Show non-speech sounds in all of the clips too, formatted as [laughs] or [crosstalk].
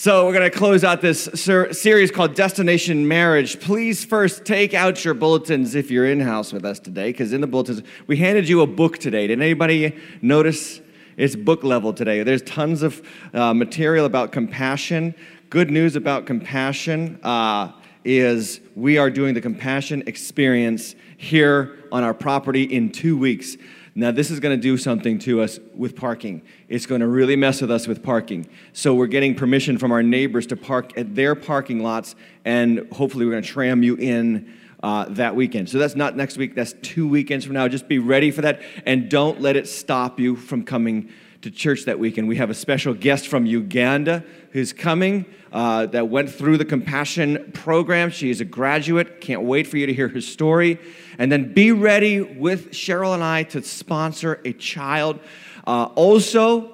So, we're going to close out this ser- series called Destination Marriage. Please first take out your bulletins if you're in house with us today, because in the bulletins, we handed you a book today. Did anybody notice? It's book level today. There's tons of uh, material about compassion. Good news about compassion uh, is we are doing the compassion experience here on our property in two weeks. Now, this is going to do something to us with parking. It's going to really mess with us with parking. So, we're getting permission from our neighbors to park at their parking lots, and hopefully, we're going to tram you in uh, that weekend. So, that's not next week, that's two weekends from now. Just be ready for that, and don't let it stop you from coming to church that weekend. We have a special guest from Uganda who's coming uh, that went through the compassion program. She is a graduate. Can't wait for you to hear her story. And then be ready with Cheryl and I to sponsor a child. Uh, also,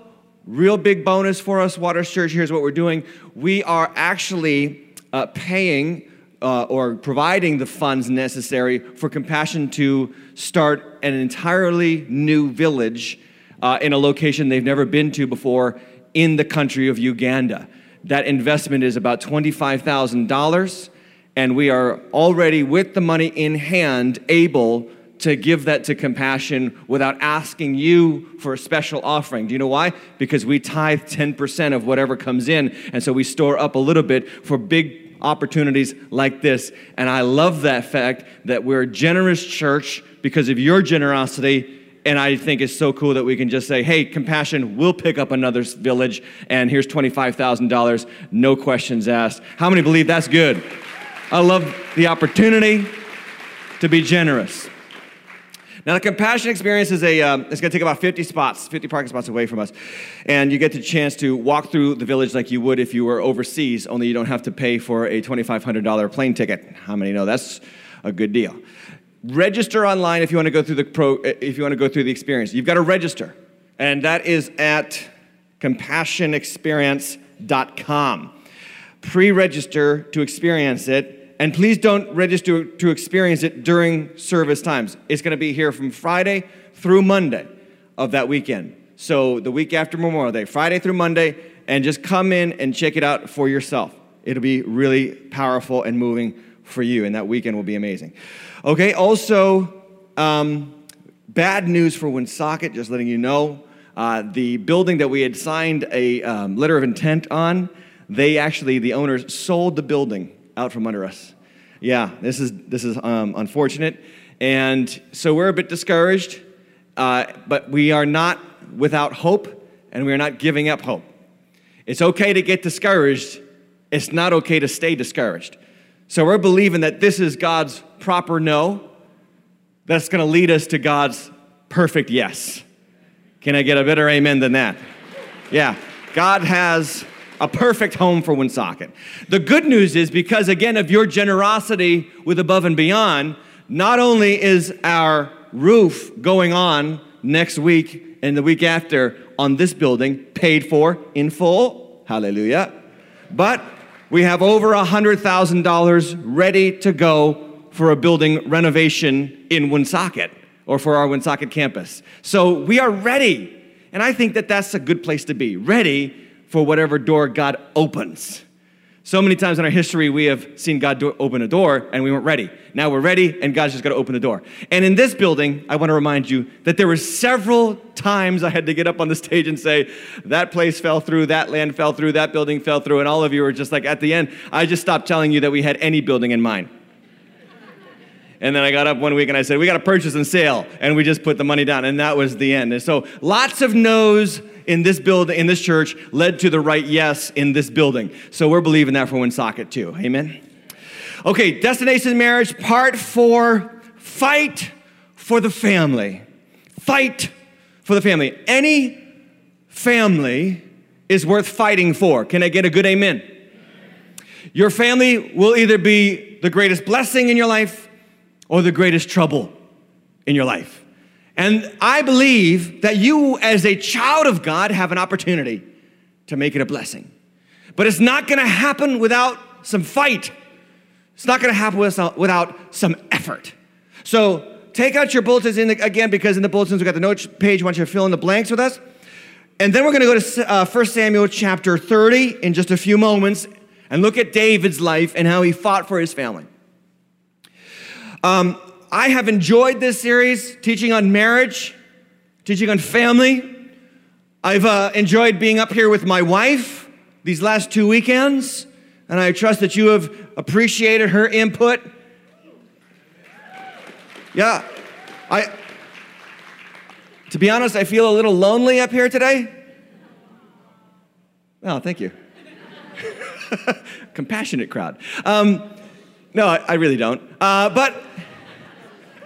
real big bonus for us, Waters Church. Here's what we're doing we are actually uh, paying. Uh, or providing the funds necessary for Compassion to start an entirely new village uh, in a location they've never been to before in the country of Uganda. That investment is about $25,000, and we are already, with the money in hand, able to give that to compassion without asking you for a special offering. Do you know why? Because we tithe 10% of whatever comes in, and so we store up a little bit for big opportunities like this. And I love that fact that we're a generous church because of your generosity and I think it's so cool that we can just say, hey, compassion, we'll pick up another village, and here's $25,000, no questions asked. How many believe that's good? I love the opportunity to be generous. Now, the compassion experience is a, um, it's going to take about 50 spots, 50 parking spots away from us. And you get the chance to walk through the village like you would if you were overseas, only you don't have to pay for a $2,500 plane ticket. How many know that's a good deal? register online if you want to go through the pro if you want to go through the experience you've got to register and that is at compassionexperience.com pre-register to experience it and please don't register to experience it during service times. It's going to be here from friday through monday of that weekend. So the week after memorial day friday through monday and just come in and check it out for yourself. It'll be really powerful and moving for you and that weekend will be amazing. Okay, also, um, bad news for Woonsocket, just letting you know. Uh, the building that we had signed a um, letter of intent on, they actually, the owners, sold the building out from under us. Yeah, this is, this is um, unfortunate. And so we're a bit discouraged, uh, but we are not without hope, and we are not giving up hope. It's okay to get discouraged, it's not okay to stay discouraged. So we're believing that this is God's proper no that's going to lead us to God's perfect yes. Can I get a better amen than that? Yeah, God has a perfect home for Woonsocket. The good news is because, again, of your generosity with Above and Beyond, not only is our roof going on next week and the week after on this building paid for in full, hallelujah, but we have over $100,000 ready to go for a building renovation in Woonsocket or for our Woonsocket campus. So we are ready. And I think that that's a good place to be ready for whatever door God opens. So many times in our history, we have seen God do- open a door and we weren't ready. Now we're ready and God's just got to open the door. And in this building, I want to remind you that there were several times I had to get up on the [laughs] stage and say, that place fell through, that land fell through, that building fell through. And all of you were just like, at the end, I just stopped telling you that we had any building in mind. And then I got up one week and I said, We got to purchase and sale. And we just put the money down. And that was the end. And so lots of no's in this building, in this church, led to the right yes in this building. So we're believing that for Woonsocket too. Amen. Okay, destination marriage, part four fight for the family. Fight for the family. Any family is worth fighting for. Can I get a good amen? Your family will either be the greatest blessing in your life or the greatest trouble in your life. And I believe that you, as a child of God, have an opportunity to make it a blessing. But it's not gonna happen without some fight. It's not gonna happen without some effort. So take out your bulletins in the, again, because in the bulletins we've got the notes page. I want you to fill in the blanks with us. And then we're to go to uh, 1 Samuel chapter 30 in just a few moments and look at David's life and how he fought for his family. Um, I have enjoyed this series, teaching on marriage, teaching on family. I've uh, enjoyed being up here with my wife these last two weekends, and I trust that you have appreciated her input. Yeah, I. To be honest, I feel a little lonely up here today. Oh, thank you. [laughs] Compassionate crowd. Um, no, I, I, really don't. Uh, but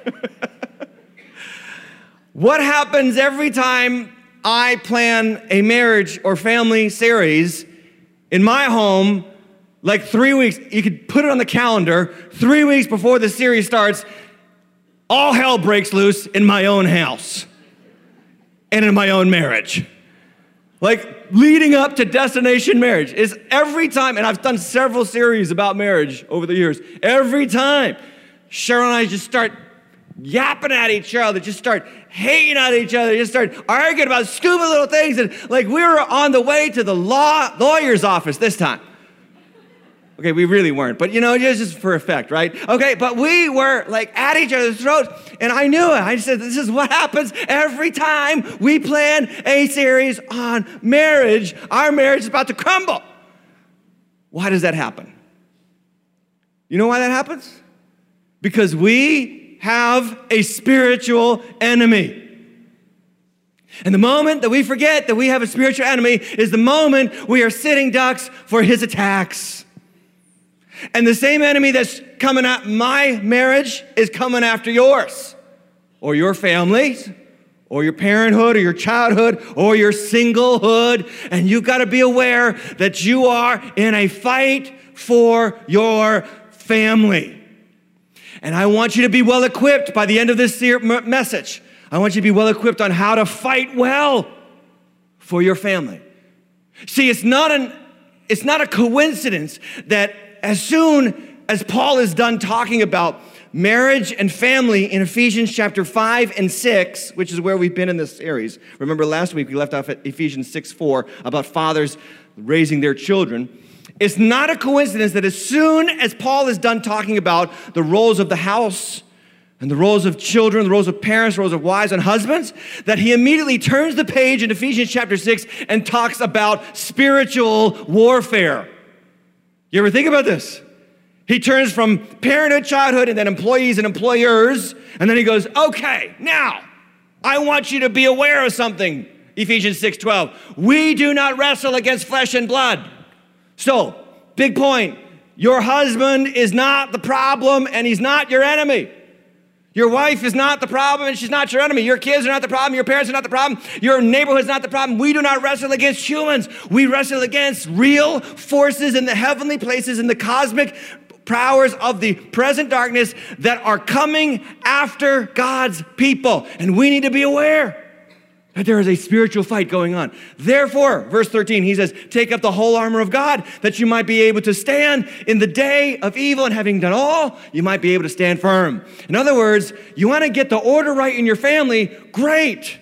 [laughs] what happens every time I plan a marriage or family series in my home? Like three weeks, you could put it on the calendar, three weeks before the series starts, all hell breaks loose in my own house and in my own marriage. Like leading up to destination marriage is every time, and I've done several series about marriage over the years, every time Cheryl and I just start yapping at each other, just start hating at each other, just start arguing about stupid little things. And like we were on the way to the law lawyer's office this time. Okay, we really weren't, but you know, just for effect, right? Okay, but we were like at each other's throats, and I knew it. I said, This is what happens every time we plan a series on marriage. Our marriage is about to crumble. Why does that happen? You know why that happens? Because we have a spiritual enemy. And the moment that we forget that we have a spiritual enemy is the moment we are sitting ducks for his attacks. And the same enemy that's coming at my marriage is coming after yours, or your families, or your parenthood, or your childhood, or your singlehood. And you've got to be aware that you are in a fight for your family. And I want you to be well equipped by the end of this message. I want you to be well equipped on how to fight well for your family. See, it's not an it's not a coincidence that as soon as Paul is done talking about marriage and family in Ephesians chapter 5 and 6, which is where we've been in this series. Remember last week we left off at Ephesians 6 4 about fathers raising their children. It's not a coincidence that as soon as Paul is done talking about the roles of the house and the roles of children, the roles of parents, the roles of wives and husbands, that he immediately turns the page in Ephesians chapter 6 and talks about spiritual warfare. You ever think about this? He turns from parenthood, childhood, and then employees and employers, and then he goes, okay, now I want you to be aware of something. Ephesians 6:12. We do not wrestle against flesh and blood. So, big point. Your husband is not the problem and he's not your enemy. Your wife is not the problem and she's not your enemy. Your kids are not the problem. Your parents are not the problem. Your neighborhood is not the problem. We do not wrestle against humans. We wrestle against real forces in the heavenly places, in the cosmic powers of the present darkness that are coming after God's people. And we need to be aware that there is a spiritual fight going on. Therefore, verse 13, he says, Take up the whole armor of God that you might be able to stand in the day of evil, and having done all, you might be able to stand firm. In other words, you want to get the order right in your family, great.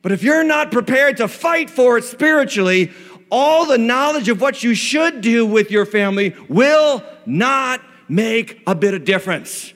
But if you're not prepared to fight for it spiritually, all the knowledge of what you should do with your family will not make a bit of difference.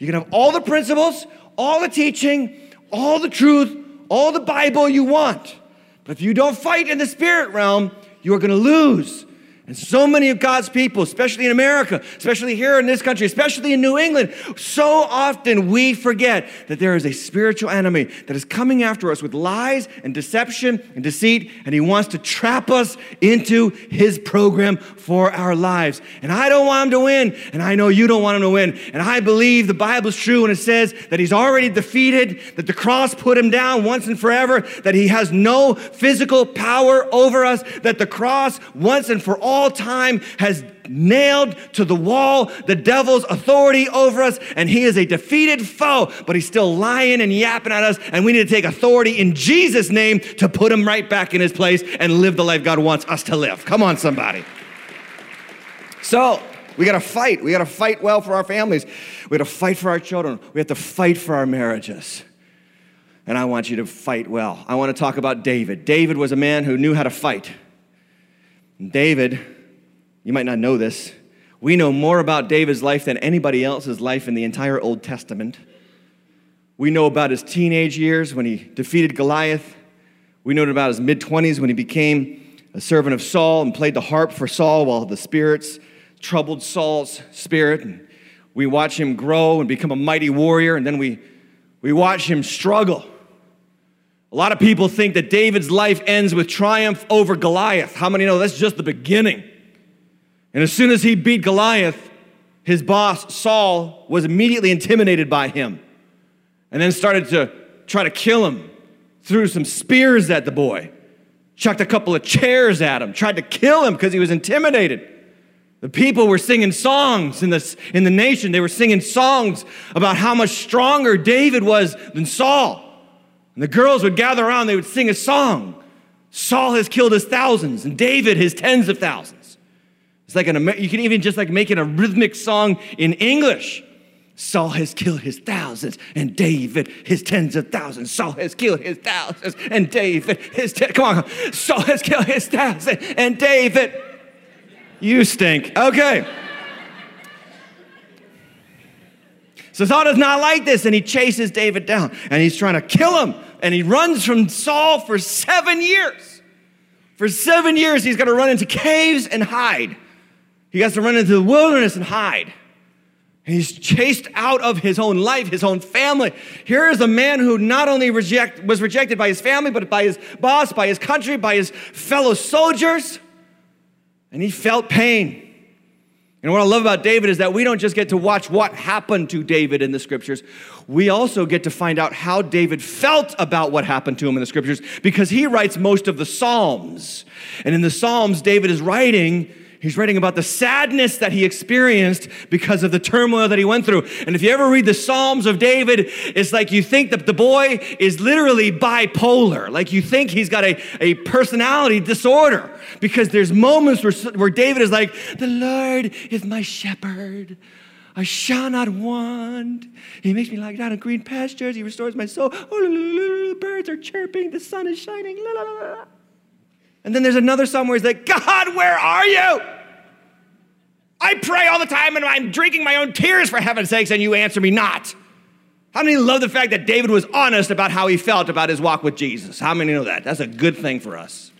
You can have all the principles, all the teaching, all the truth, all the Bible you want. But if you don't fight in the spirit realm, you are going to lose. And so many of God's people, especially in America, especially here in this country, especially in New England, so often we forget that there is a spiritual enemy that is coming after us with lies and deception and deceit, and he wants to trap us into his program for our lives. And I don't want him to win, and I know you don't want him to win. And I believe the Bible's true when it says that he's already defeated, that the cross put him down once and forever, that he has no physical power over us, that the cross once and for all all time has nailed to the wall the devil's authority over us, and he is a defeated foe, but he's still lying and yapping at us, and we need to take authority in Jesus' name to put him right back in his place and live the life God wants us to live. Come on, somebody. So, we got to fight. We got to fight well for our families. We got to fight for our children. We have to fight for our marriages. and I want you to fight well. I want to talk about David. David was a man who knew how to fight. David, you might not know this, we know more about David's life than anybody else's life in the entire Old Testament. We know about his teenage years when he defeated Goliath. We know about his mid 20s when he became a servant of Saul and played the harp for Saul while the spirits troubled Saul's spirit. And we watch him grow and become a mighty warrior, and then we, we watch him struggle. A lot of people think that David's life ends with triumph over Goliath. How many know that's just the beginning? And as soon as he beat Goliath, his boss, Saul, was immediately intimidated by him and then started to try to kill him, threw some spears at the boy, chucked a couple of chairs at him, tried to kill him because he was intimidated. The people were singing songs in, this, in the nation. They were singing songs about how much stronger David was than Saul. And the girls would gather around, they would sing a song. Saul has killed his thousands, and David his tens of thousands. It's like an, you can even just like make it a rhythmic song in English. Saul has killed his thousands, and David his tens of thousands. Saul has killed his thousands, and David his ten. Come on, Saul has killed his thousands, and David. You stink. Okay. So Saul does not like this, and he chases David down, and he's trying to kill him, and he runs from Saul for seven years. For seven years, he's got to run into caves and hide. He has to run into the wilderness and hide. He's chased out of his own life, his own family. Here is a man who not only reject, was rejected by his family, but by his boss, by his country, by his fellow soldiers and he felt pain. And what I love about David is that we don't just get to watch what happened to David in the scriptures, we also get to find out how David felt about what happened to him in the scriptures because he writes most of the Psalms. And in the Psalms, David is writing He's writing about the sadness that he experienced because of the turmoil that he went through. And if you ever read the Psalms of David, it's like you think that the boy is literally bipolar. Like you think he's got a, a personality disorder because there's moments where, where David is like, The Lord is my shepherd. I shall not want. He makes me lie down in green pastures. He restores my soul. Oh, the birds are chirping. The sun is shining. La, la, la. And then there's another psalm where he's like, God, where are you? I pray all the time and I'm drinking my own tears for heaven's sakes, and you answer me not. How many love the fact that David was honest about how he felt about his walk with Jesus? How many know that? That's a good thing for us.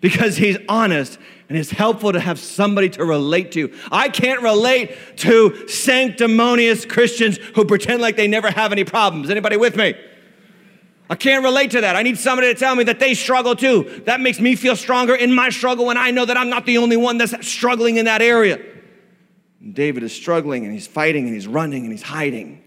Because he's honest and it's helpful to have somebody to relate to. I can't relate to sanctimonious Christians who pretend like they never have any problems. Anybody with me? I can't relate to that. I need somebody to tell me that they struggle too. That makes me feel stronger in my struggle when I know that I'm not the only one that's struggling in that area. And David is struggling and he's fighting and he's running and he's hiding.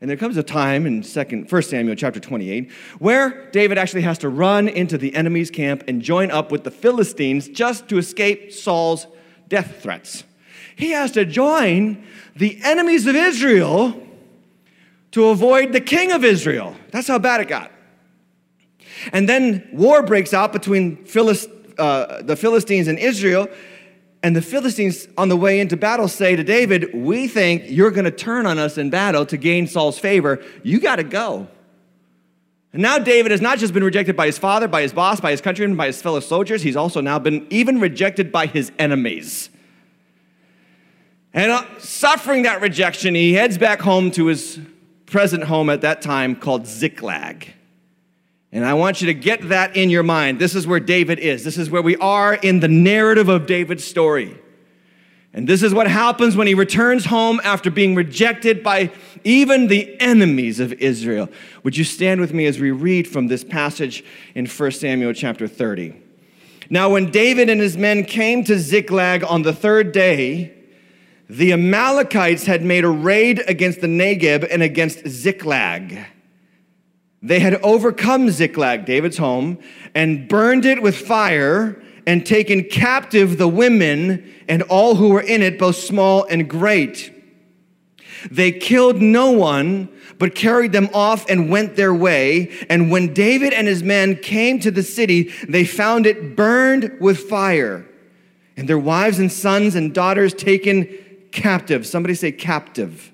And there comes a time in second, 1 Samuel chapter 28 where David actually has to run into the enemy's camp and join up with the Philistines just to escape Saul's death threats. He has to join the enemies of Israel to avoid the king of Israel. That's how bad it got. And then war breaks out between Philist, uh, the Philistines and Israel. And the Philistines, on the way into battle, say to David, We think you're going to turn on us in battle to gain Saul's favor. You got to go. And now David has not just been rejected by his father, by his boss, by his countrymen, by his fellow soldiers, he's also now been even rejected by his enemies. And uh, suffering that rejection, he heads back home to his present home at that time called Ziklag. And I want you to get that in your mind. This is where David is. This is where we are in the narrative of David's story. And this is what happens when he returns home after being rejected by even the enemies of Israel. Would you stand with me as we read from this passage in 1 Samuel chapter 30? Now, when David and his men came to Ziklag on the third day, the Amalekites had made a raid against the Negeb and against Ziklag. They had overcome Ziklag, David's home, and burned it with fire and taken captive the women and all who were in it, both small and great. They killed no one, but carried them off and went their way. And when David and his men came to the city, they found it burned with fire, and their wives and sons and daughters taken captive. Somebody say captive.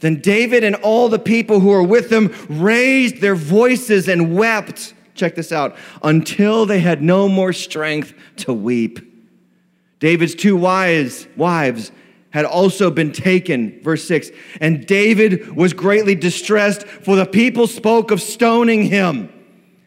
Then David and all the people who were with him raised their voices and wept. Check this out until they had no more strength to weep. David's two wives, wives had also been taken. Verse 6 And David was greatly distressed, for the people spoke of stoning him,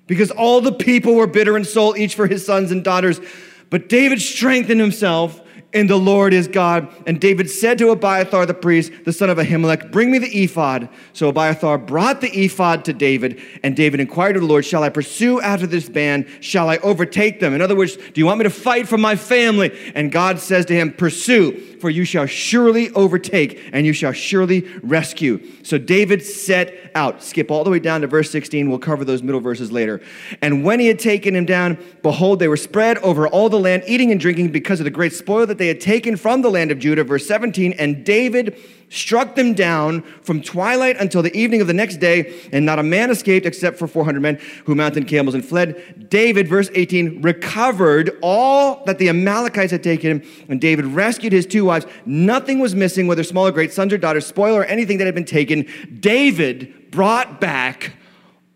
because all the people were bitter in soul, each for his sons and daughters. But David strengthened himself and the Lord is God. And David said to Abiathar the priest, the son of Ahimelech, Bring me the ephod. So Abiathar brought the ephod to David, and David inquired of the Lord, Shall I pursue after this band? Shall I overtake them? In other words, do you want me to fight for my family? And God says to him, Pursue, for you shall surely overtake, and you shall surely rescue. So David set out. Skip all the way down to verse 16. We'll cover those middle verses later. And when he had taken him down, behold, they were spread over all the land, eating and drinking because of the great spoil that they had taken from the land of Judah. Verse 17, and David struck them down from twilight until the evening of the next day, and not a man escaped except for 400 men who mounted camels and fled. David, verse 18, recovered all that the Amalekites had taken, and David rescued his two wives. Nothing was missing, whether small or great, sons or daughters, spoil or anything that had been taken. David brought back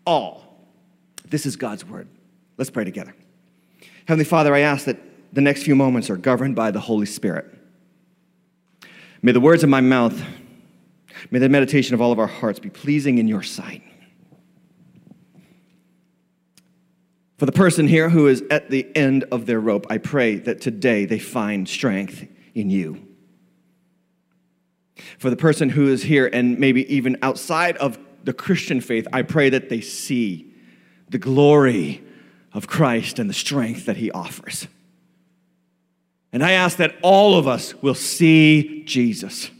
all. This is God's word. Let's pray together. Heavenly Father, I ask that the next few moments are governed by the Holy Spirit. May the words of my mouth, may the meditation of all of our hearts be pleasing in your sight. For the person here who is at the end of their rope, I pray that today they find strength in you. For the person who is here and maybe even outside of the Christian faith, I pray that they see the glory of Christ and the strength that he offers. And I ask that all of us will see Jesus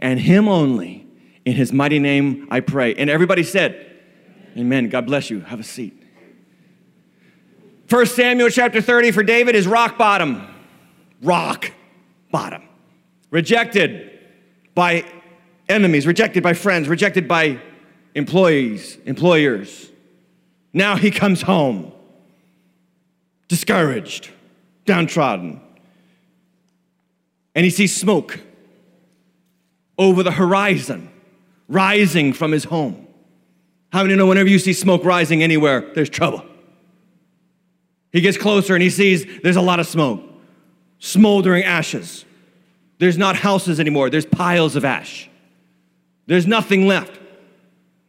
and Him only. In His mighty name, I pray. And everybody said, Amen. God bless you. Have a seat. First Samuel chapter 30 for David is rock bottom. Rock bottom. Rejected by enemies, rejected by friends, rejected by employees, employers. Now he comes home, discouraged, downtrodden and he sees smoke over the horizon rising from his home. How many know whenever you see smoke rising anywhere, there's trouble? He gets closer and he sees there's a lot of smoke, smoldering ashes. There's not houses anymore, there's piles of ash. There's nothing left.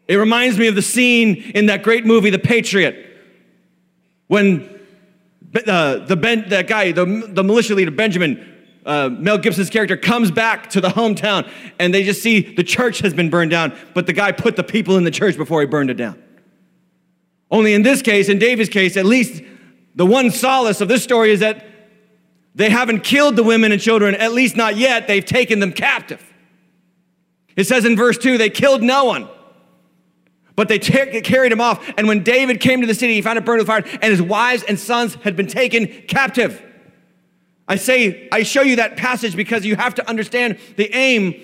It reminds me of the scene in that great movie, The Patriot, when uh, the, ben, that guy, the, the militia leader, Benjamin, uh, Mel Gibson's character comes back to the hometown and they just see the church has been burned down, but the guy put the people in the church before he burned it down. Only in this case, in David's case, at least the one solace of this story is that they haven't killed the women and children, at least not yet. They've taken them captive. It says in verse 2 they killed no one, but they t- carried him off. And when David came to the city, he found it burned with fire, and his wives and sons had been taken captive. I say, I show you that passage because you have to understand the aim,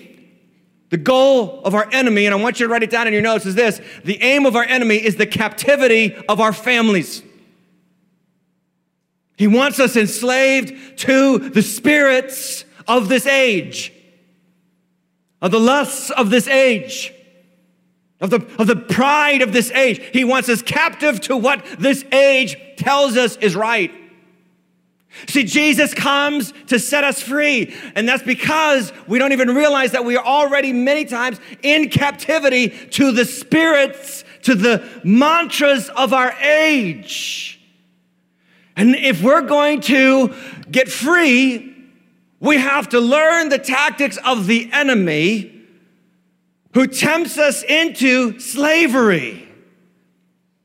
the goal of our enemy, and I want you to write it down in your notes is this the aim of our enemy is the captivity of our families. He wants us enslaved to the spirits of this age, of the lusts of this age, of the, of the pride of this age. He wants us captive to what this age tells us is right. See, Jesus comes to set us free. And that's because we don't even realize that we are already many times in captivity to the spirits, to the mantras of our age. And if we're going to get free, we have to learn the tactics of the enemy who tempts us into slavery.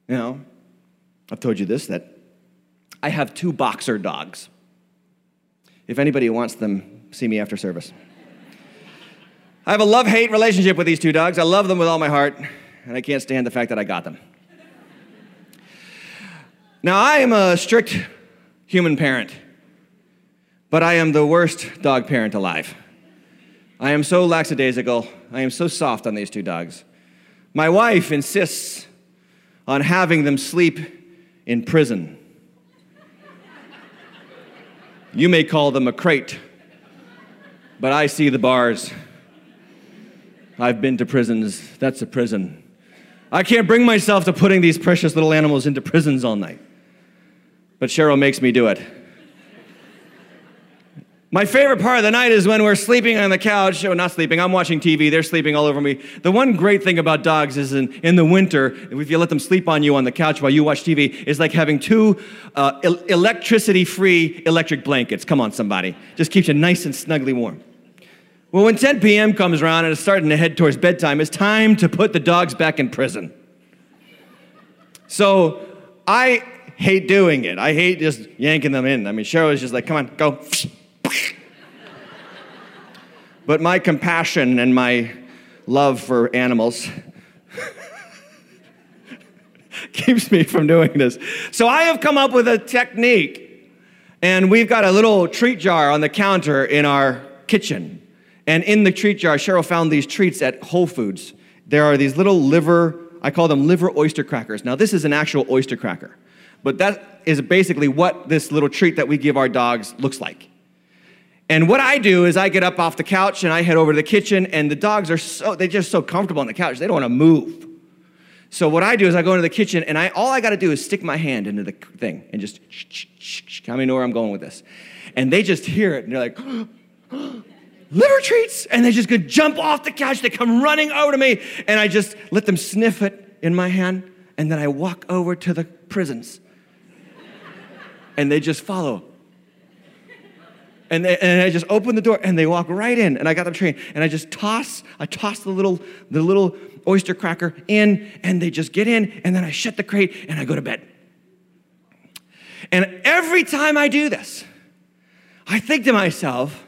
You know, I've told you this that I have two boxer dogs. If anybody wants them, see me after service. I have a love hate relationship with these two dogs. I love them with all my heart, and I can't stand the fact that I got them. Now, I am a strict human parent, but I am the worst dog parent alive. I am so lackadaisical. I am so soft on these two dogs. My wife insists on having them sleep in prison. You may call them a crate, but I see the bars. I've been to prisons. That's a prison. I can't bring myself to putting these precious little animals into prisons all night. But Cheryl makes me do it. My favorite part of the night is when we're sleeping on the couch. Oh, not sleeping, I'm watching TV. They're sleeping all over me. The one great thing about dogs is in, in the winter, if you let them sleep on you on the couch while you watch TV, is like having two uh, el- electricity free electric blankets. Come on, somebody. Just keeps you nice and snugly warm. Well, when 10 p.m. comes around and it's starting to head towards bedtime, it's time to put the dogs back in prison. So I hate doing it. I hate just yanking them in. I mean, Cheryl is just like, come on, go. But my compassion and my love for animals [laughs] keeps me from doing this. So I have come up with a technique, and we've got a little treat jar on the counter in our kitchen. And in the treat jar, Cheryl found these treats at Whole Foods. There are these little liver, I call them liver oyster crackers. Now, this is an actual oyster cracker, but that is basically what this little treat that we give our dogs looks like. And what I do is I get up off the couch and I head over to the kitchen, and the dogs are so, they're just so comfortable on the couch, they don't want to move. So what I do is I go into the kitchen and I all I got to do is stick my hand into the thing and just how many know where I'm going with this? And they just hear it and they're like, [gasps] liver treats, and they just go jump off the couch. They come running over to me, and I just let them sniff it in my hand, and then I walk over to the prisons, and they just follow. And, they, and I just open the door and they walk right in and I got them trained and I just toss, I toss the little, the little oyster cracker in and they just get in and then I shut the crate and I go to bed. And every time I do this, I think to myself,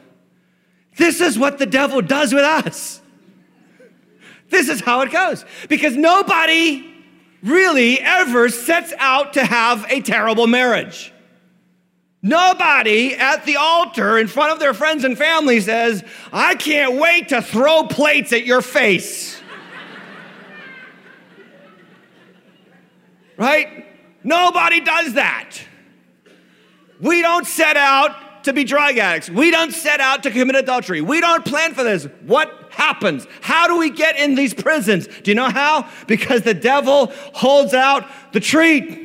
this is what the devil does with us. This is how it goes. Because nobody really ever sets out to have a terrible marriage. Nobody at the altar in front of their friends and family says, I can't wait to throw plates at your face. right? Nobody does that. We don't set out to be drug addicts. We don't set out to commit adultery. We don't plan for this. What happens? How do we get in these prisons? Do you know how? Because the devil holds out the treat.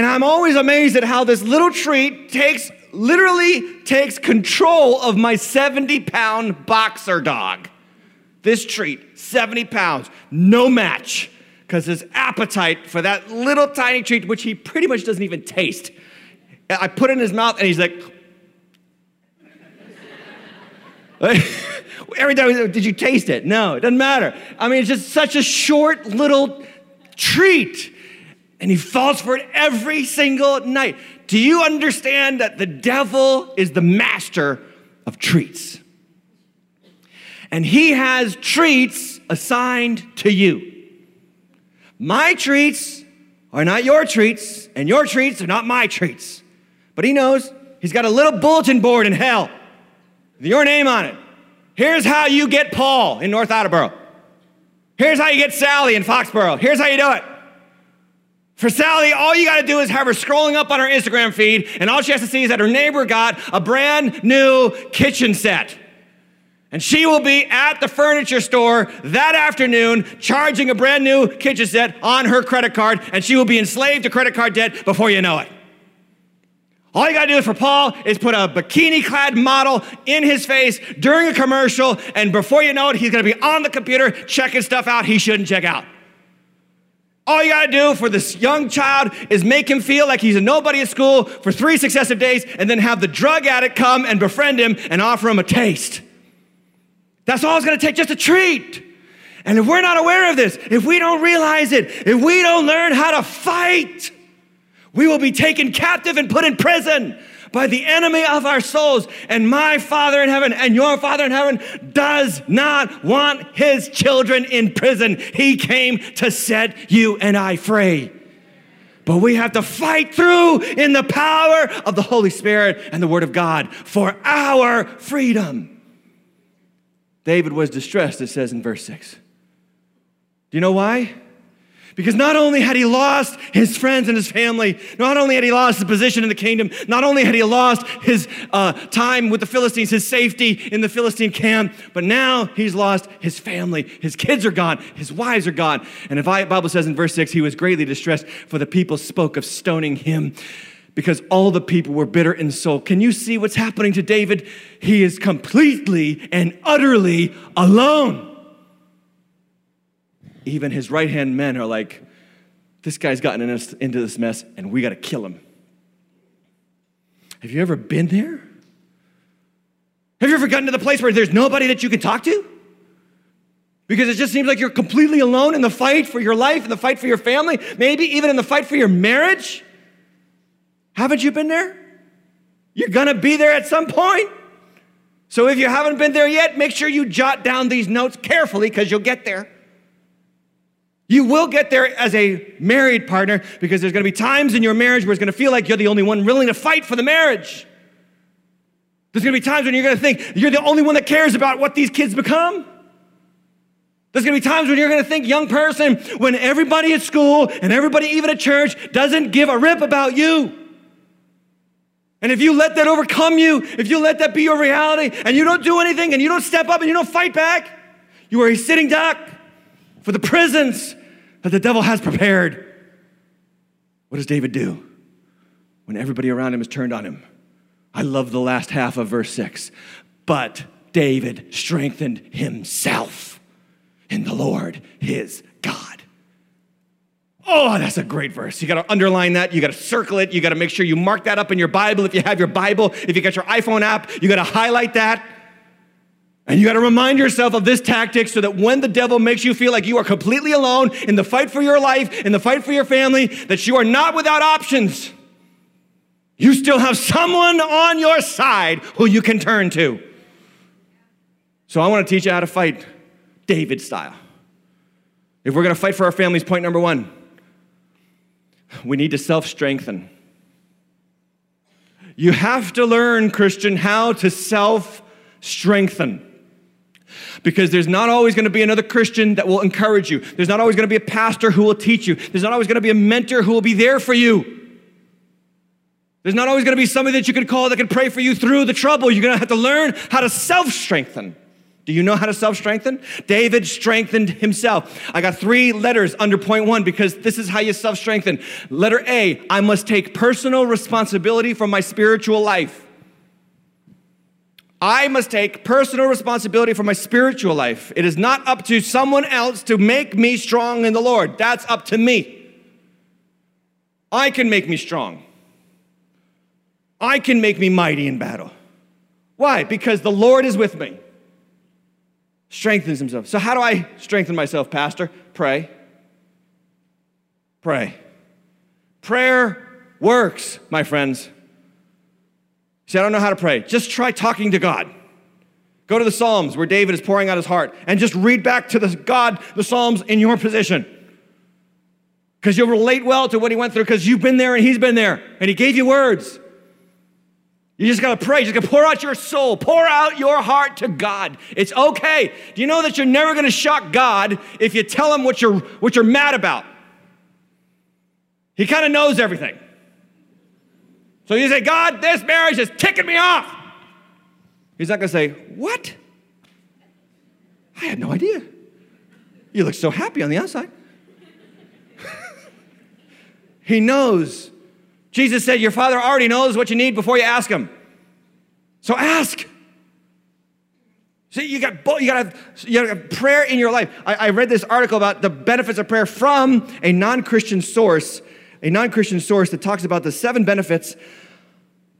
And I'm always amazed at how this little treat takes, literally takes control of my 70 pound boxer dog. This treat, 70 pounds, no match, because his appetite for that little tiny treat, which he pretty much doesn't even taste. I put it in his mouth and he's like, [laughs] Every time, did you taste it? No, it doesn't matter. I mean, it's just such a short little treat and he falls for it every single night. Do you understand that the devil is the master of treats? And he has treats assigned to you. My treats are not your treats, and your treats are not my treats. But he knows he's got a little bulletin board in hell with your name on it. Here's how you get Paul in North Attleboro. Here's how you get Sally in Foxborough. Here's how you do it. For Sally, all you got to do is have her scrolling up on her Instagram feed, and all she has to see is that her neighbor got a brand new kitchen set. And she will be at the furniture store that afternoon charging a brand new kitchen set on her credit card, and she will be enslaved to credit card debt before you know it. All you gotta do for Paul is put a bikini clad model in his face during a commercial, and before you know it, he's gonna be on the computer checking stuff out he shouldn't check out. All you gotta do for this young child is make him feel like he's a nobody at school for three successive days and then have the drug addict come and befriend him and offer him a taste. That's all it's gonna take, just a treat. And if we're not aware of this, if we don't realize it, if we don't learn how to fight, we will be taken captive and put in prison by the enemy of our souls. And my Father in heaven and your Father in heaven does not want his children in prison. He came to set you and I free. But we have to fight through in the power of the Holy Spirit and the Word of God for our freedom. David was distressed, it says in verse 6. Do you know why? Because not only had he lost his friends and his family, not only had he lost his position in the kingdom, not only had he lost his uh, time with the Philistines, his safety in the Philistine camp, but now he's lost his family. His kids are gone, his wives are gone. And the Bible says in verse 6, he was greatly distressed, for the people spoke of stoning him because all the people were bitter in soul. Can you see what's happening to David? He is completely and utterly alone even his right hand men are like, this guy's gotten into this mess and we got to kill him. Have you ever been there? Have you ever gotten to the place where there's nobody that you can talk to? Because it just seems like you're completely alone in the fight for your life, in the fight for your family, maybe even in the fight for your marriage. Haven't you been there? You're gonna be there at some point. So if you haven't been there yet, make sure you jot down these notes carefully because you'll get there. You will get there as a married partner because there's going to be times in your marriage where it's going to feel like you're the only one willing to fight for the marriage. There's going to be times when you're going to think you're the only one that cares about what these kids become. There's going to be times when you're going to think, young person, when everybody at school and everybody even at church doesn't give a rip about you. And if you let that overcome you, if you let that be your reality, and you don't do anything and you don't step up and you don't fight back, you are a sitting duck for the prisons that the devil has prepared. What does David do when everybody around him is turned on him? I love the last half of verse 6. But David strengthened himself in the Lord his God. Oh, that's a great verse. You got to underline that. You got to circle it. You got to make sure you mark that up in your Bible if you have your Bible. If you got your iPhone app, you got to highlight that. And you got to remind yourself of this tactic so that when the devil makes you feel like you are completely alone in the fight for your life, in the fight for your family, that you are not without options. You still have someone on your side who you can turn to. So I want to teach you how to fight David style. If we're going to fight for our families, point number one, we need to self strengthen. You have to learn, Christian, how to self strengthen because there's not always going to be another Christian that will encourage you. There's not always going to be a pastor who will teach you. There's not always going to be a mentor who will be there for you. There's not always going to be somebody that you can call that can pray for you through the trouble. You're going to have to learn how to self strengthen. Do you know how to self strengthen? David strengthened himself. I got three letters under point one because this is how you self strengthen. Letter A, I must take personal responsibility for my spiritual life. I must take personal responsibility for my spiritual life. It is not up to someone else to make me strong in the Lord. That's up to me. I can make me strong. I can make me mighty in battle. Why? Because the Lord is with me. Strengthens himself. So, how do I strengthen myself, Pastor? Pray. Pray. Prayer works, my friends. See, I don't know how to pray. Just try talking to God. Go to the Psalms where David is pouring out his heart and just read back to the God, the Psalms in your position. Because you'll relate well to what he went through because you've been there and he's been there and he gave you words. You just gotta pray. You just gotta pour out your soul, pour out your heart to God. It's okay. Do you know that you're never gonna shock God if you tell him what you're, what you're mad about? He kind of knows everything. So you say, God, this marriage is ticking me off. He's not going to say, What? I had no idea. You look so happy on the outside. [laughs] he knows. Jesus said, Your father already knows what you need before you ask him. So ask. See, you got you got you got prayer in your life. I, I read this article about the benefits of prayer from a non-Christian source, a non-Christian source that talks about the seven benefits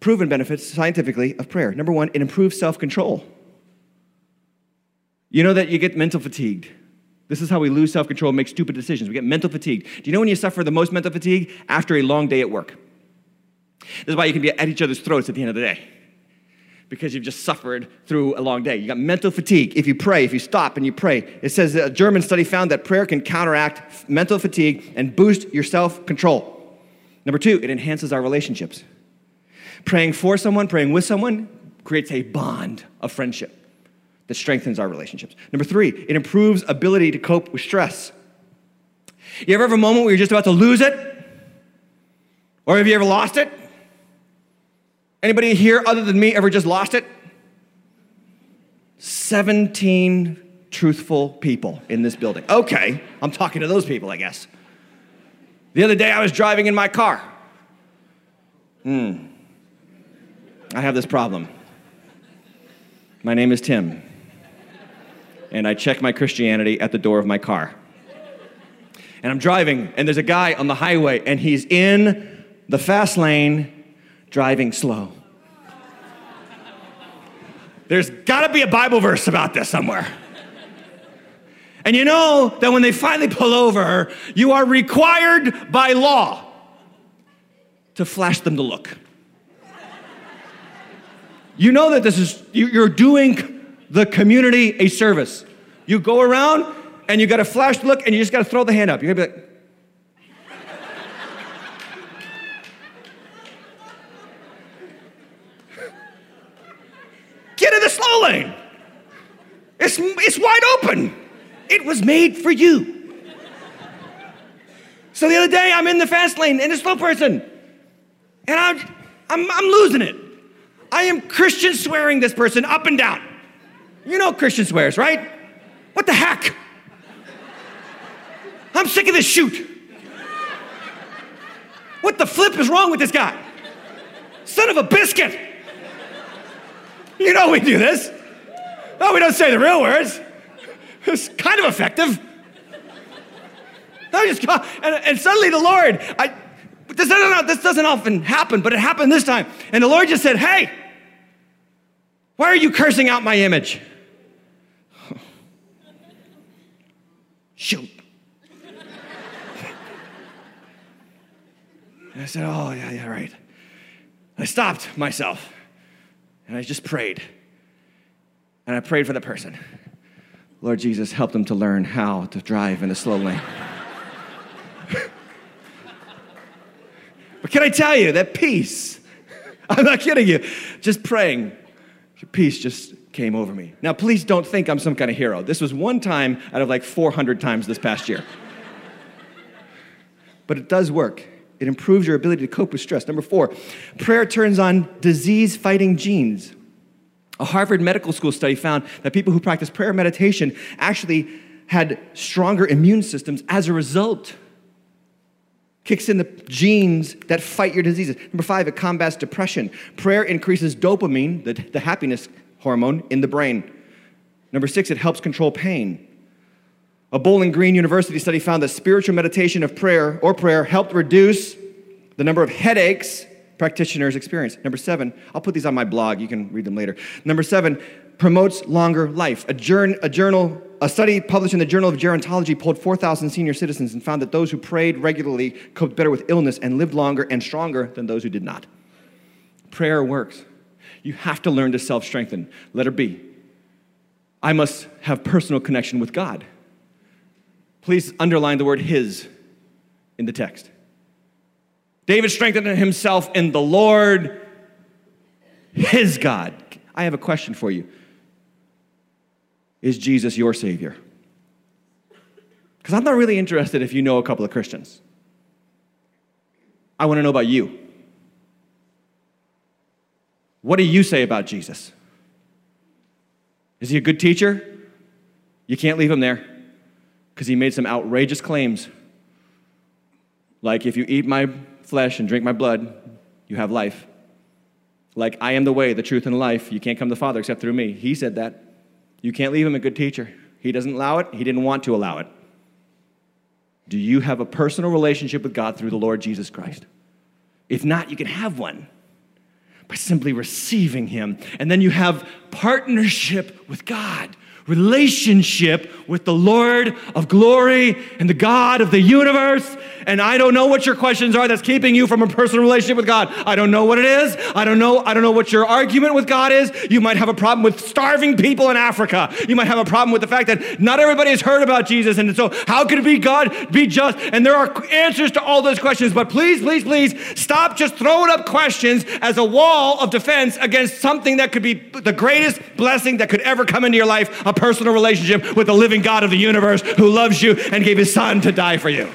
proven benefits scientifically of prayer. Number one, it improves self control. You know that you get mental fatigued. This is how we lose self control, make stupid decisions. We get mental fatigue. Do you know when you suffer the most mental fatigue? After a long day at work. This is why you can be at each other's throats at the end of the day. Because you've just suffered through a long day. You got mental fatigue. If you pray, if you stop and you pray, it says a German study found that prayer can counteract mental fatigue and boost your self control. Number two, it enhances our relationships. Praying for someone, praying with someone creates a bond of friendship that strengthens our relationships. Number three, it improves ability to cope with stress. You ever have a moment where you're just about to lose it? Or have you ever lost it? Anybody here other than me ever just lost it? 17 truthful people in this building. Okay, I'm talking to those people, I guess. The other day I was driving in my car. Hmm. I have this problem. My name is Tim, and I check my Christianity at the door of my car. And I'm driving, and there's a guy on the highway, and he's in the fast lane driving slow. There's gotta be a Bible verse about this somewhere. And you know that when they finally pull over, you are required by law to flash them the look. You know that this is, you're doing the community a service. You go around and you got a flash look and you just got to throw the hand up. You're going to be like, [laughs] Get in the slow lane. It's, it's wide open. It was made for you. So the other day, I'm in the fast lane and a slow person, and I'm, I'm, I'm losing it. I am Christian swearing this person up and down. You know Christian swears, right? What the heck? I'm sick of this shoot. What the flip is wrong with this guy? Son of a biscuit. You know we do this. No, we don't say the real words. It's kind of effective. No, just and, and suddenly the Lord, I, this, no, this doesn't often happen, but it happened this time. And the Lord just said, Hey, why are you cursing out my image? [laughs] Shoot. and I said, Oh, yeah, yeah, right. I stopped myself and I just prayed. And I prayed for the person. Lord Jesus, help them to learn how to drive in a slow lane. [laughs] but can I tell you that peace, [laughs] I'm not kidding you, just praying, peace just came over me. Now, please don't think I'm some kind of hero. This was one time out of like 400 times this past year. [laughs] but it does work. It improves your ability to cope with stress. Number four, prayer turns on disease fighting genes. A Harvard Medical School study found that people who practice prayer meditation actually had stronger immune systems as a result. Kicks in the genes that fight your diseases. Number five, it combats depression. Prayer increases dopamine, the, the happiness hormone, in the brain. Number six, it helps control pain. A Bowling Green University study found that spiritual meditation of prayer or prayer helped reduce the number of headaches practitioners experience. Number seven, I'll put these on my blog, you can read them later. Number seven, promotes longer life. A, journal, a study published in the Journal of Gerontology polled 4,000 senior citizens and found that those who prayed regularly coped better with illness and lived longer and stronger than those who did not. Prayer works. You have to learn to self strengthen. Letter B. I must have personal connection with God. Please underline the word his in the text. David strengthened himself in the Lord, his God. I have a question for you Is Jesus your Savior? Because I'm not really interested if you know a couple of Christians. I want to know about you. What do you say about Jesus? Is he a good teacher? You can't leave him there because he made some outrageous claims. Like, if you eat my flesh and drink my blood, you have life. Like, I am the way, the truth, and life. You can't come to the Father except through me. He said that. You can't leave him a good teacher. He doesn't allow it, he didn't want to allow it. Do you have a personal relationship with God through the Lord Jesus Christ? If not, you can have one by simply receiving him. And then you have partnership with God relationship with the Lord of glory and the God of the universe and I don't know what your questions are that's keeping you from a personal relationship with God. I don't know what it is. I don't know. I don't know what your argument with God is. You might have a problem with starving people in Africa. You might have a problem with the fact that not everybody has heard about Jesus, and so how could it be God be just? And there are answers to all those questions. But please, please, please stop just throwing up questions as a wall of defense against something that could be the greatest blessing that could ever come into your life: a personal relationship with the living God of the universe who loves you and gave His Son to die for you.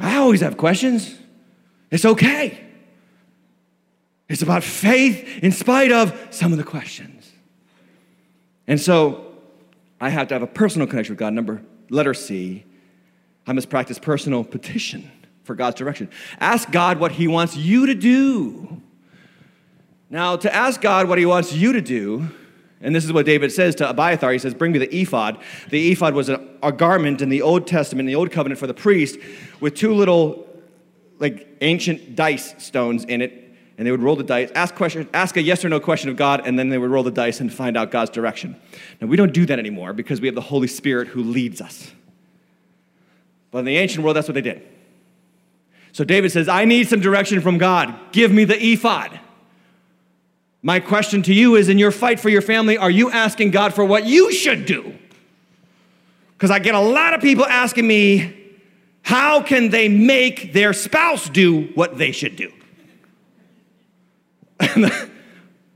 I always have questions. It's okay. It's about faith in spite of some of the questions. And so I have to have a personal connection with God. Number, letter C, I must practice personal petition for God's direction. Ask God what He wants you to do. Now, to ask God what He wants you to do, and this is what David says to Abiathar. He says, Bring me the ephod. The ephod was a, a garment in the Old Testament, in the Old Covenant for the priest, with two little, like, ancient dice stones in it. And they would roll the dice, ask, question, ask a yes or no question of God, and then they would roll the dice and find out God's direction. Now, we don't do that anymore because we have the Holy Spirit who leads us. But in the ancient world, that's what they did. So David says, I need some direction from God. Give me the ephod. My question to you is in your fight for your family, are you asking God for what you should do? Because I get a lot of people asking me, how can they make their spouse do what they should do? [laughs]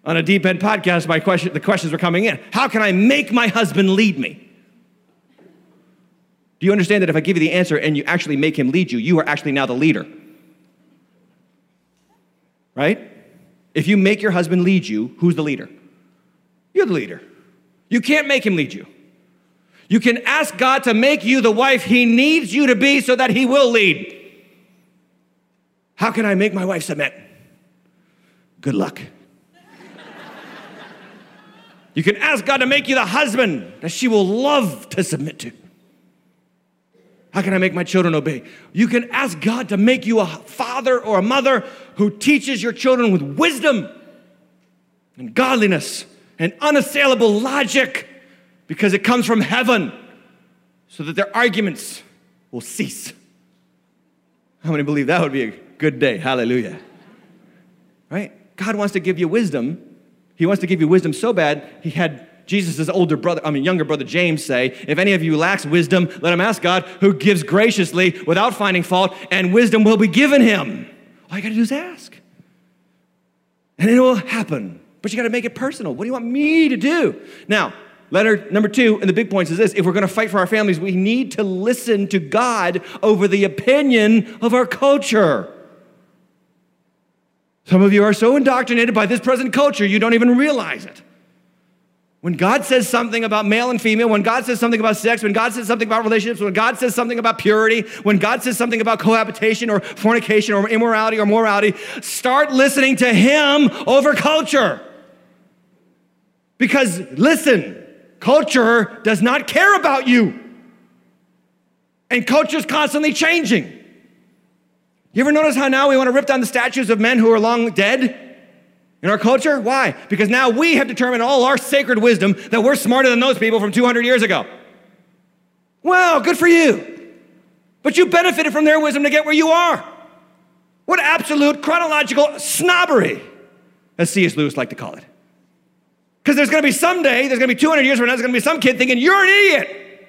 On a deep end podcast, my question, the questions were coming in. How can I make my husband lead me? Do you understand that if I give you the answer and you actually make him lead you, you are actually now the leader? Right? If you make your husband lead you, who's the leader? You're the leader. You can't make him lead you. You can ask God to make you the wife he needs you to be so that he will lead. How can I make my wife submit? Good luck. you can ask God to make you the husband that she will love to submit to. How can I make my children obey? You can ask God to make you a father or a mother who teaches your children with wisdom and godliness and unassailable logic because it comes from heaven so that their arguments will cease. How many believe that would be a good day? Hallelujah. Right? God wants to give you wisdom. He wants to give you wisdom so bad, he had Jesus' older brother, I mean, younger brother James say, If any of you lacks wisdom, let him ask God, who gives graciously without finding fault, and wisdom will be given him. All you gotta do is ask. And it will happen. But you gotta make it personal. What do you want me to do? Now, letter number two, and the big points is this if we're gonna fight for our families, we need to listen to God over the opinion of our culture. Some of you are so indoctrinated by this present culture, you don't even realize it. When God says something about male and female, when God says something about sex, when God says something about relationships, when God says something about purity, when God says something about cohabitation or fornication or immorality or morality, start listening to Him over culture. Because listen, culture does not care about you. And culture is constantly changing. You ever notice how now we want to rip down the statues of men who are long dead? In our culture? Why? Because now we have determined all our sacred wisdom that we're smarter than those people from 200 years ago. Well, good for you. But you benefited from their wisdom to get where you are. What absolute chronological snobbery, as C.S. Lewis liked to call it. Because there's going to be someday, there's going to be 200 years from now, there's going to be some kid thinking, you're an idiot.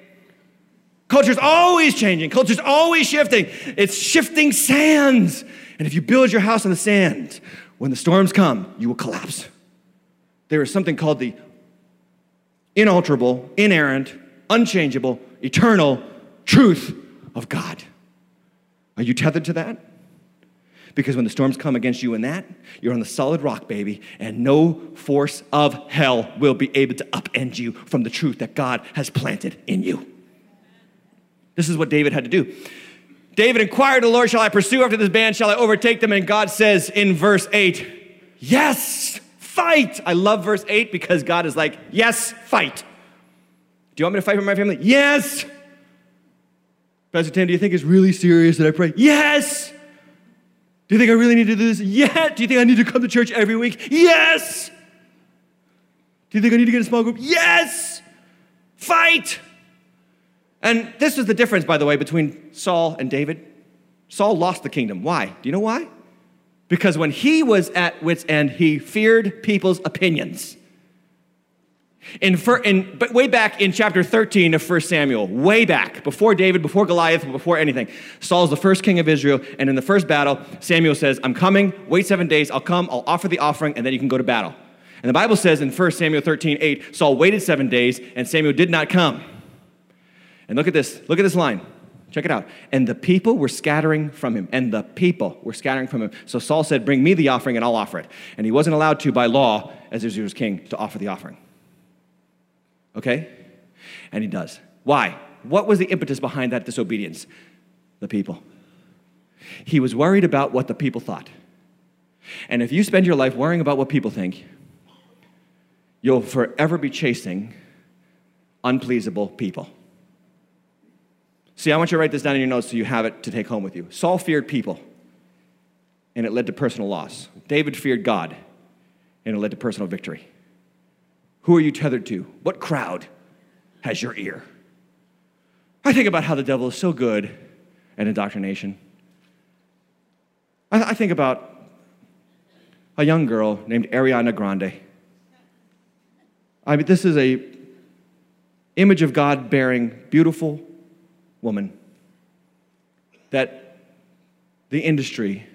Culture's always changing. Culture's always shifting. It's shifting sands. And if you build your house on the sand, when the storms come, you will collapse. There is something called the inalterable, inerrant, unchangeable, eternal truth of God. Are you tethered to that? Because when the storms come against you in that, you're on the solid rock, baby, and no force of hell will be able to upend you from the truth that God has planted in you. This is what David had to do. David inquired the Lord, Shall I pursue after this band? Shall I overtake them? And God says in verse 8, Yes, fight. I love verse 8 because God is like, Yes, fight. Do you want me to fight for my family? Yes. Pastor Tim, do you think it's really serious that I pray? Yes. Do you think I really need to do this? Yeah. Do you think I need to come to church every week? Yes. Do you think I need to get a small group? Yes. Fight. And this is the difference, by the way, between Saul and David. Saul lost the kingdom. Why? Do you know why? Because when he was at wit's end, he feared people's opinions. In, in, but way back in chapter 13 of 1 Samuel, way back, before David, before Goliath, before anything, Saul's the first king of Israel, and in the first battle, Samuel says, I'm coming, wait seven days, I'll come, I'll offer the offering, and then you can go to battle. And the Bible says in 1 Samuel 13, 8, Saul waited seven days, and Samuel did not come. And look at this, look at this line. Check it out. And the people were scattering from him. And the people were scattering from him. So Saul said, Bring me the offering and I'll offer it. And he wasn't allowed to, by law, as Israel's king, to offer the offering. Okay? And he does. Why? What was the impetus behind that disobedience? The people. He was worried about what the people thought. And if you spend your life worrying about what people think, you'll forever be chasing unpleasable people. See, I want you to write this down in your notes so you have it to take home with you. Saul feared people, and it led to personal loss. David feared God, and it led to personal victory. Who are you tethered to? What crowd has your ear? I think about how the devil is so good at indoctrination. I, think about a young girl named Ariana Grande. I mean, this is a image of God bearing beautiful woman that the industry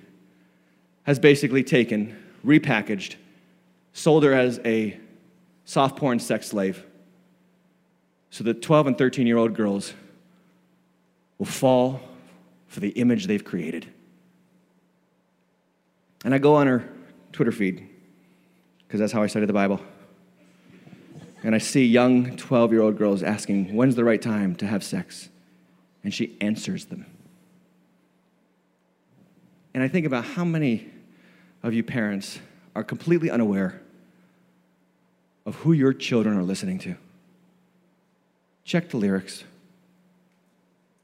has basically taken, repackaged, sold her as a soft porn sex slave so that 12 and 13 year old girls will fall for the image they've created. And I go on her Twitter feed, because that's how I study the Bible. And I see young 12 year old girls asking, When's the right time to have sex? And she answers them. And I think about how many of you parents are completely unaware of who your children are listening to. Check the lyrics.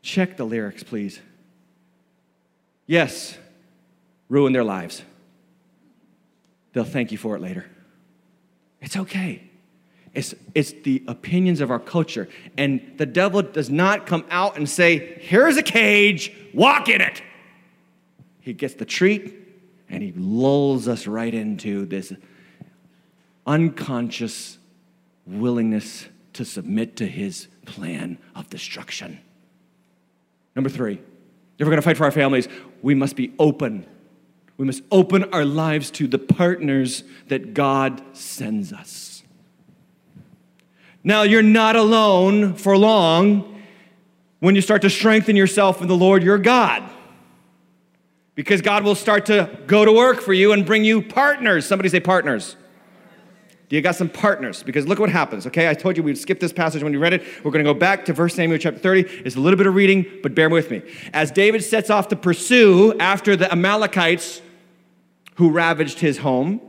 Check the lyrics, please. Yes, ruin their lives. They'll thank you for it later. It's okay. It's, it's the opinions of our culture. And the devil does not come out and say, Here's a cage, walk in it. He gets the treat and he lulls us right into this unconscious willingness to submit to his plan of destruction. Number three, if we're going to fight for our families, we must be open. We must open our lives to the partners that God sends us. Now, you're not alone for long when you start to strengthen yourself in the Lord your God. Because God will start to go to work for you and bring you partners. Somebody say partners. Do You got some partners because look what happens, okay? I told you we'd skip this passage when you read it. We're going to go back to 1 Samuel chapter 30. It's a little bit of reading, but bear with me. As David sets off to pursue after the Amalekites who ravaged his home,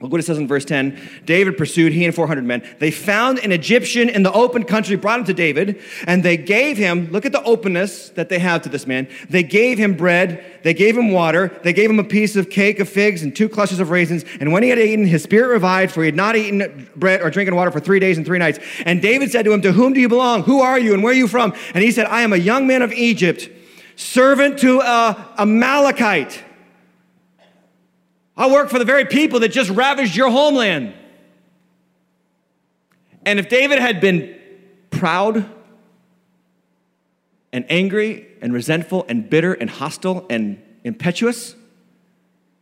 Look what it says in verse 10. David pursued, he and 400 men. They found an Egyptian in the open country, brought him to David, and they gave him, look at the openness that they have to this man. They gave him bread, they gave him water, they gave him a piece of cake of figs and two clusters of raisins. And when he had eaten, his spirit revived, for he had not eaten bread or drinking water for three days and three nights. And David said to him, To whom do you belong? Who are you? And where are you from? And he said, I am a young man of Egypt, servant to a Amalekite. I work for the very people that just ravaged your homeland. And if David had been proud and angry and resentful and bitter and hostile and impetuous,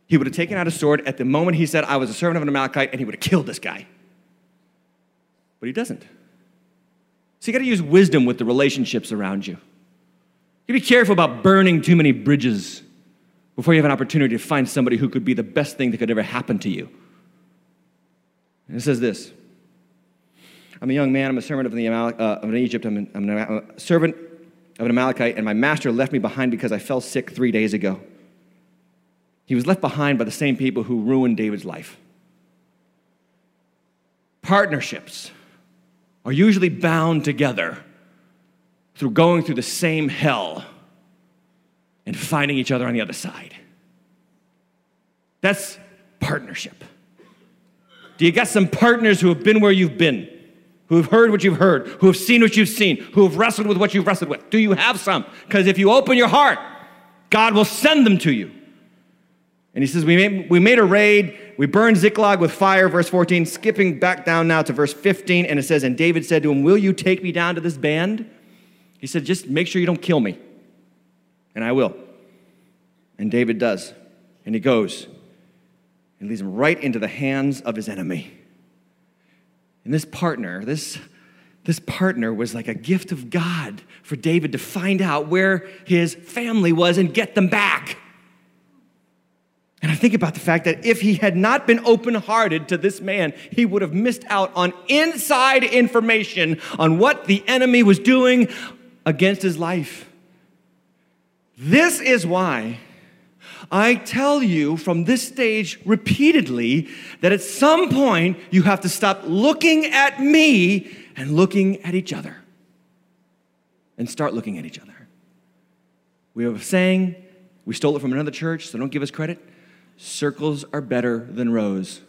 he would have taken out a sword at the moment he said, I was a servant of an Amalekite, and he would have killed this guy. But he doesn't. So you got to use wisdom with the relationships around you. You be careful about burning too many bridges before you have an opportunity to find somebody who could be the best thing that could ever happen to you. And it says this I'm a young man, I'm a servant of, the Amalek, uh, of Egypt, I'm, an, I'm a servant of an Amalekite, and my master left me behind because I fell sick three days ago. He was left behind by the same people who ruined David's life. Partnerships are usually bound together through going through the same hell and finding each other on the other side. That's partnership. Do you got some partners who have been where you've been? who have heard what you've heard, who have seen what you've seen, who have wrestled with what you've wrestled with? Do you have some? Because if you open your heart, God will send them to you. And he says, we made, we made a raid, we burned Ziklag with fire, verse 14, skipping back down now to verse 15, and it says, And David said to him, Will you take me down to this band? He said, Just make sure you don't kill me, and I will. And David does. And he goes and leads him right into the hands of his enemy. And this partner, this, this partner was like a gift of God for David to find out where his family was and get them back. And I think about the fact that if he had not been open hearted to this man, he would have missed out on inside information on what the enemy was doing against his life. This is why I tell you from this stage repeatedly that at some point you have to stop looking at me and looking at each other and start looking at each other. We have a saying, we stole it from another church, so don't give us credit. Circles are better than rows.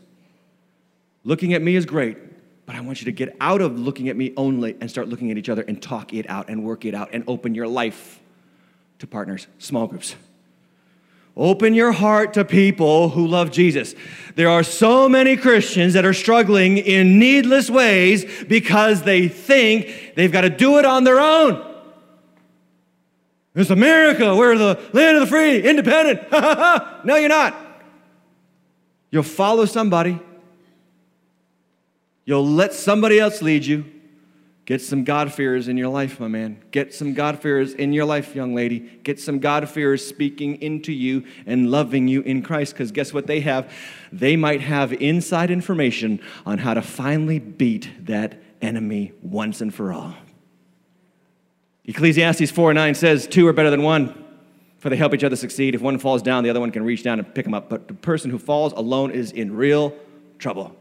Looking at me is great, but I want you to get out of looking at me only and start looking at each other and talk it out and work it out and open your life to partners, small groups. Open your heart to people who love Jesus. There are so many Christians that are struggling in needless ways because they think they've got to do it on their own. It's America. We're the land of the free, independent. [laughs] no, you're not. You'll follow somebody, you'll let somebody else lead you. Get some God-fearers in your life, my man. Get some God-fearers in your life, young lady. Get some God-fearers speaking into you and loving you in Christ, because guess what they have? They might have inside information on how to finally beat that enemy once and for all. Ecclesiastes 4 9 says, Two are better than one, for they help each other succeed. If one falls down, the other one can reach down and pick him up. But the person who falls alone is in real trouble.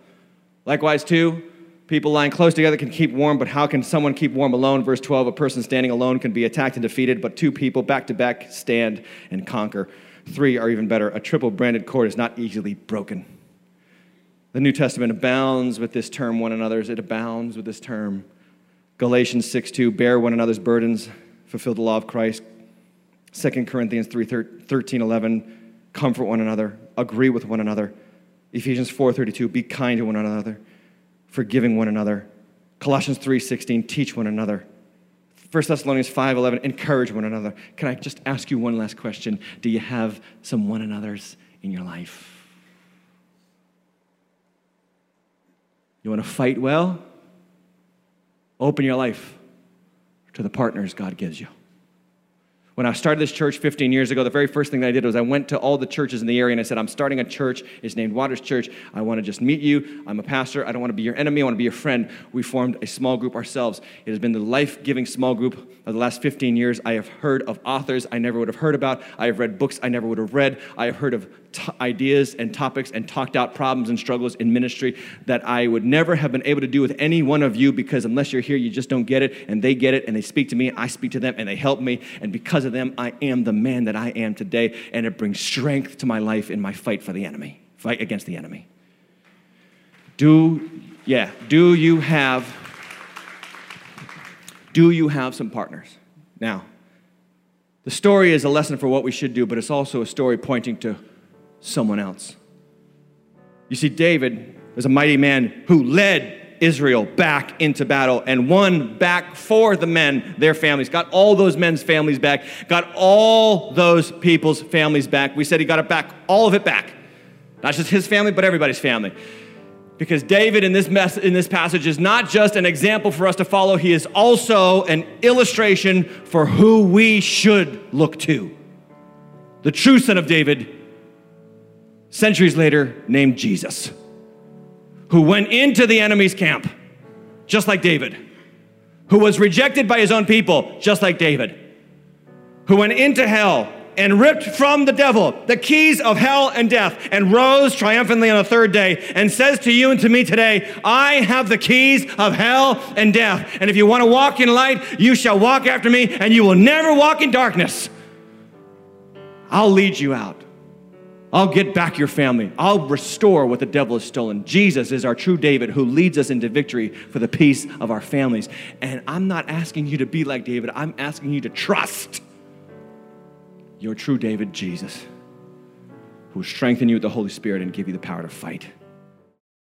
Likewise, two, People lying close together can keep warm, but how can someone keep warm alone? Verse 12 a person standing alone can be attacked and defeated, but two people back to back stand and conquer. Three are even better. A triple branded cord is not easily broken. The New Testament abounds with this term, one another's. It abounds with this term. Galatians 6 2, bear one another's burdens, fulfill the law of Christ. 2 Corinthians 3 13 11, comfort one another, agree with one another. Ephesians 4 32, be kind to one another forgiving one another. Colossians 3:16, teach one another. 1 Thessalonians 5:11, encourage one another. Can I just ask you one last question? Do you have some one another's in your life? You want to fight well? Open your life to the partners God gives you. When I started this church 15 years ago, the very first thing that I did was I went to all the churches in the area and I said, I'm starting a church. It's named Waters Church. I want to just meet you. I'm a pastor. I don't want to be your enemy. I want to be your friend. We formed a small group ourselves. It has been the life giving small group of the last 15 years. I have heard of authors I never would have heard about. I have read books I never would have read. I have heard of t- ideas and topics and talked out problems and struggles in ministry that I would never have been able to do with any one of you because unless you're here, you just don't get it. And they get it and they speak to me. I speak to them and they help me. And because of them, I am the man that I am today. And it brings strength to my life in my fight for the enemy, fight against the enemy. Do, yeah, do you have, do you have some partners? Now, the story is a lesson for what we should do, but it's also a story pointing to someone else. You see, David was a mighty man who led Israel back into battle and won back for the men their families, got all those men's families back, got all those people's families back. We said he got it back, all of it back. Not just his family, but everybody's family. Because David in this, mess, in this passage is not just an example for us to follow, he is also an illustration for who we should look to. The true son of David centuries later, named Jesus, who went into the enemy's camp, just like David, who was rejected by his own people, just like David, who went into hell and ripped from the devil the keys of hell and death and rose triumphantly on the third day and says to you and to me today, I have the keys of hell and death. And if you want to walk in light, you shall walk after me and you will never walk in darkness. I'll lead you out. I'll get back your family. I'll restore what the devil has stolen. Jesus is our true David who leads us into victory for the peace of our families. And I'm not asking you to be like David, I'm asking you to trust your true David, Jesus, who will strengthen you with the Holy Spirit and give you the power to fight.